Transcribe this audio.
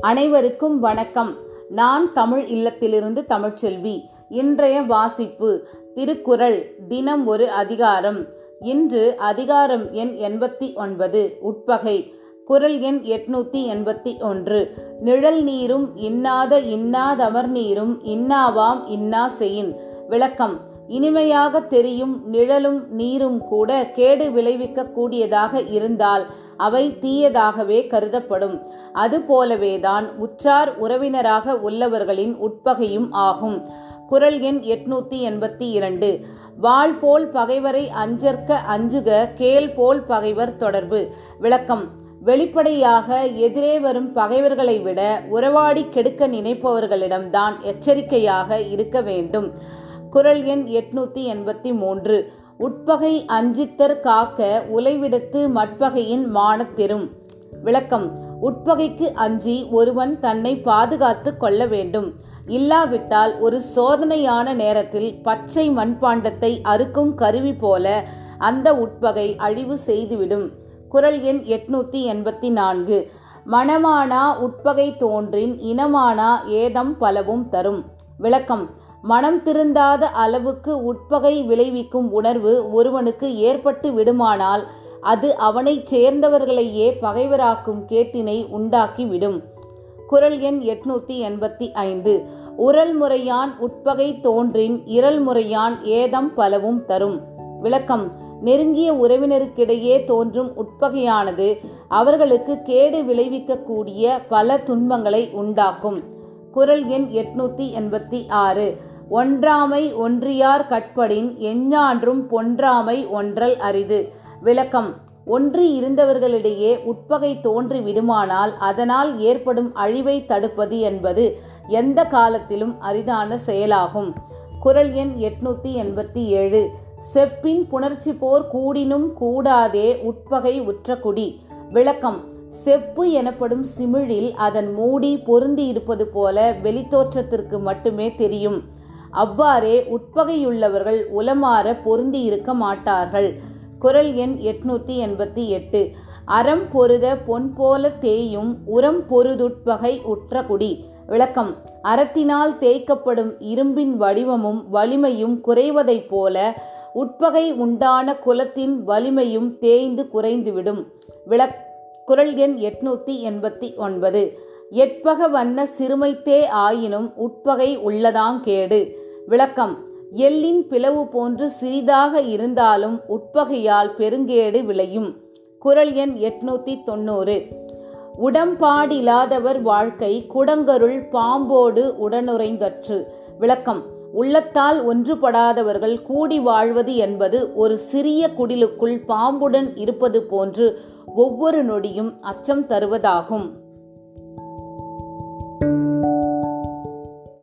அனைவருக்கும் வணக்கம். நான் தமிழ் இல்லத்திலிருந்து தமிழ்ச்செல்வி. இன்றைய வாசிப்பு திருக்குறள் தினம் ஒரு அதிகாரம். இன்று அதிகாரம் எண் எண்பத்தி ஒன்பது உட்பகை. குரல் எண் எட்நூத்தி எண்பத்தி ஒன்று. நிழல் நீரும் இன்னாத இன்னாதமர் நீரும் இன்னாவாம் இன்னா செயின் விளக்கம் இனிமையாக தெரியும் நிழலும் நீரும் கூட கேடு விளைவிக்க கூடியதாக இருந்தால் அவை தீயதாகவே கருதப்படும். அதுபோலவேதான் உற்றார் உறவினராக உள்ளவர்களின் உட்பகையும் ஆகும். குரல் எண் எட்நூத்தி எண்பத்தி இரண்டு. வாழ் போல் பகைவரை அஞ்சற்க அஞ்சுக கேள் போல் பகைவர் தொடர்பு. விளக்கம். வெளிப்படையாக எதிரே வரும் பகைவர்களை விட உறவாடி கெடுக்க நினைப்பவர்களிடம்தான் எச்சரிக்கையாக இருக்க வேண்டும். குரல் எண் எட்நூத்தி எண்பத்தி மூன்று. உட்பகை அஞ்சித்தர் காக்க உலைவிடத்து மட்பகையின் மானத்தெரும் விளக்கம். உட்பகைக்கு அஞ்சி ஒருவன் தன்னை பாதுகாத்து கொள்ள வேண்டும். இல்லாவிட்டால் ஒரு சோதனையான நேரத்தில் பச்சை மண்பாண்டத்தை அறுக்கும் கருவி போல அந்த உட்பகை அழிவு செய்துவிடும். குரல் எண் எட்நூத்தி எண்பத்தி நான்கு. மணமானா உட்பகை தோன்றின் இனமானா ஏதம் பலவும் தரும். விளக்கம். மனம் திருந்தாத அளவுக்கு உட்பகை விளைவிக்கும் உணர்வு ஒருவனுக்கு ஏற்பட்டு விடுமானால் அது அவனைச் சேர்ந்தவர்களையே பகைவராக்கும் கேட்டினை உண்டாக்கிவிடும். குரல் எண் எட்நூத்தி எண்பத்தி ஐந்து. உரல் முறையான் உட்பகை தோன்றின் இரல் முறையான் ஏதம் பலவும் தரும். விளக்கம். நெருங்கிய உறவினருக்கிடையே தோன்றும் உட்பகையானது அவர்களுக்கு கேடு விளைவிக்கக்கூடிய பல துன்பங்களை உண்டாக்கும். குரல் எண் எட்நூத்தி எண்பத்தி ஆறு. ஒன்றாமை ஒன்றியார் கட்படின் எஞ்ஞான்றும் பொன்றாமை ஒன்றல் அரிது. விளக்கம். ஒன்றி இருந்தவர்களிடையே உட்பகை தோன்றி விடுமானால் அதனால் ஏற்படும் அழிவை தடுப்பது என்பது எந்த காலத்திலும் அரிதான செயலாகும். குரல் எண் எட்நூத்தி எண்பத்தி ஏழு. செப்பின் புணர்ச்சி போர் கூடினும் கூடாதே உட்பகை உற்றக்குடி விளக்கம். செப்பு எனப்படும் சிமிழில் அதன் மூடி பொருந்தி இருப்பது போல வெளித்தோற்றத்திற்கு மட்டுமே தெரியும். அவ்வாறே உட்பகையுள்ளவர்கள் உலமாற பொருந்தி இருக்க மாட்டார்கள். குரல் எண் எட்நூத்தி எண்பத்தி எட்டு. அறம் பொருத பொன் போல தேயும் உரம் பொருதுட்பகை உற்ற குடி. விளக்கம். அறத்தினால் தேய்க்கப்படும் இரும்பின் வடிவமும் வலிமையும் குறைவதைப் போல உட்பகை உண்டான குலத்தின் வலிமையும் தேய்ந்து குறைந்துவிடும். விளக் குரல் எண் எட்நூத்தி எண்பத்தி ஒன்பது. எட்பக வண்ண சிறுமைத்தே ஆயினும் உட்பகை உள்ளதாங்கேடு விளக்கம். எள்ளின் பிளவு போன்று சிறிதாக இருந்தாலும் உட்பகையால் பெருங்கேடு விளையும். குரல் எண் எட்நூத்தி தொண்ணூறு. உடம்பாடில்லாதவர் வாழ்க்கை குடங்கருள் பாம்போடு உடனுறைந்தற்று. விளக்கம். உள்ளத்தால் ஒன்றுபடாதவர்கள் கூடி வாழ்வது என்பது ஒரு சிறிய குடிலுக்குள் பாம்புடன் இருப்பது போன்று ஒவ்வொரு நொடியும் அச்சம் தருவதாகும்.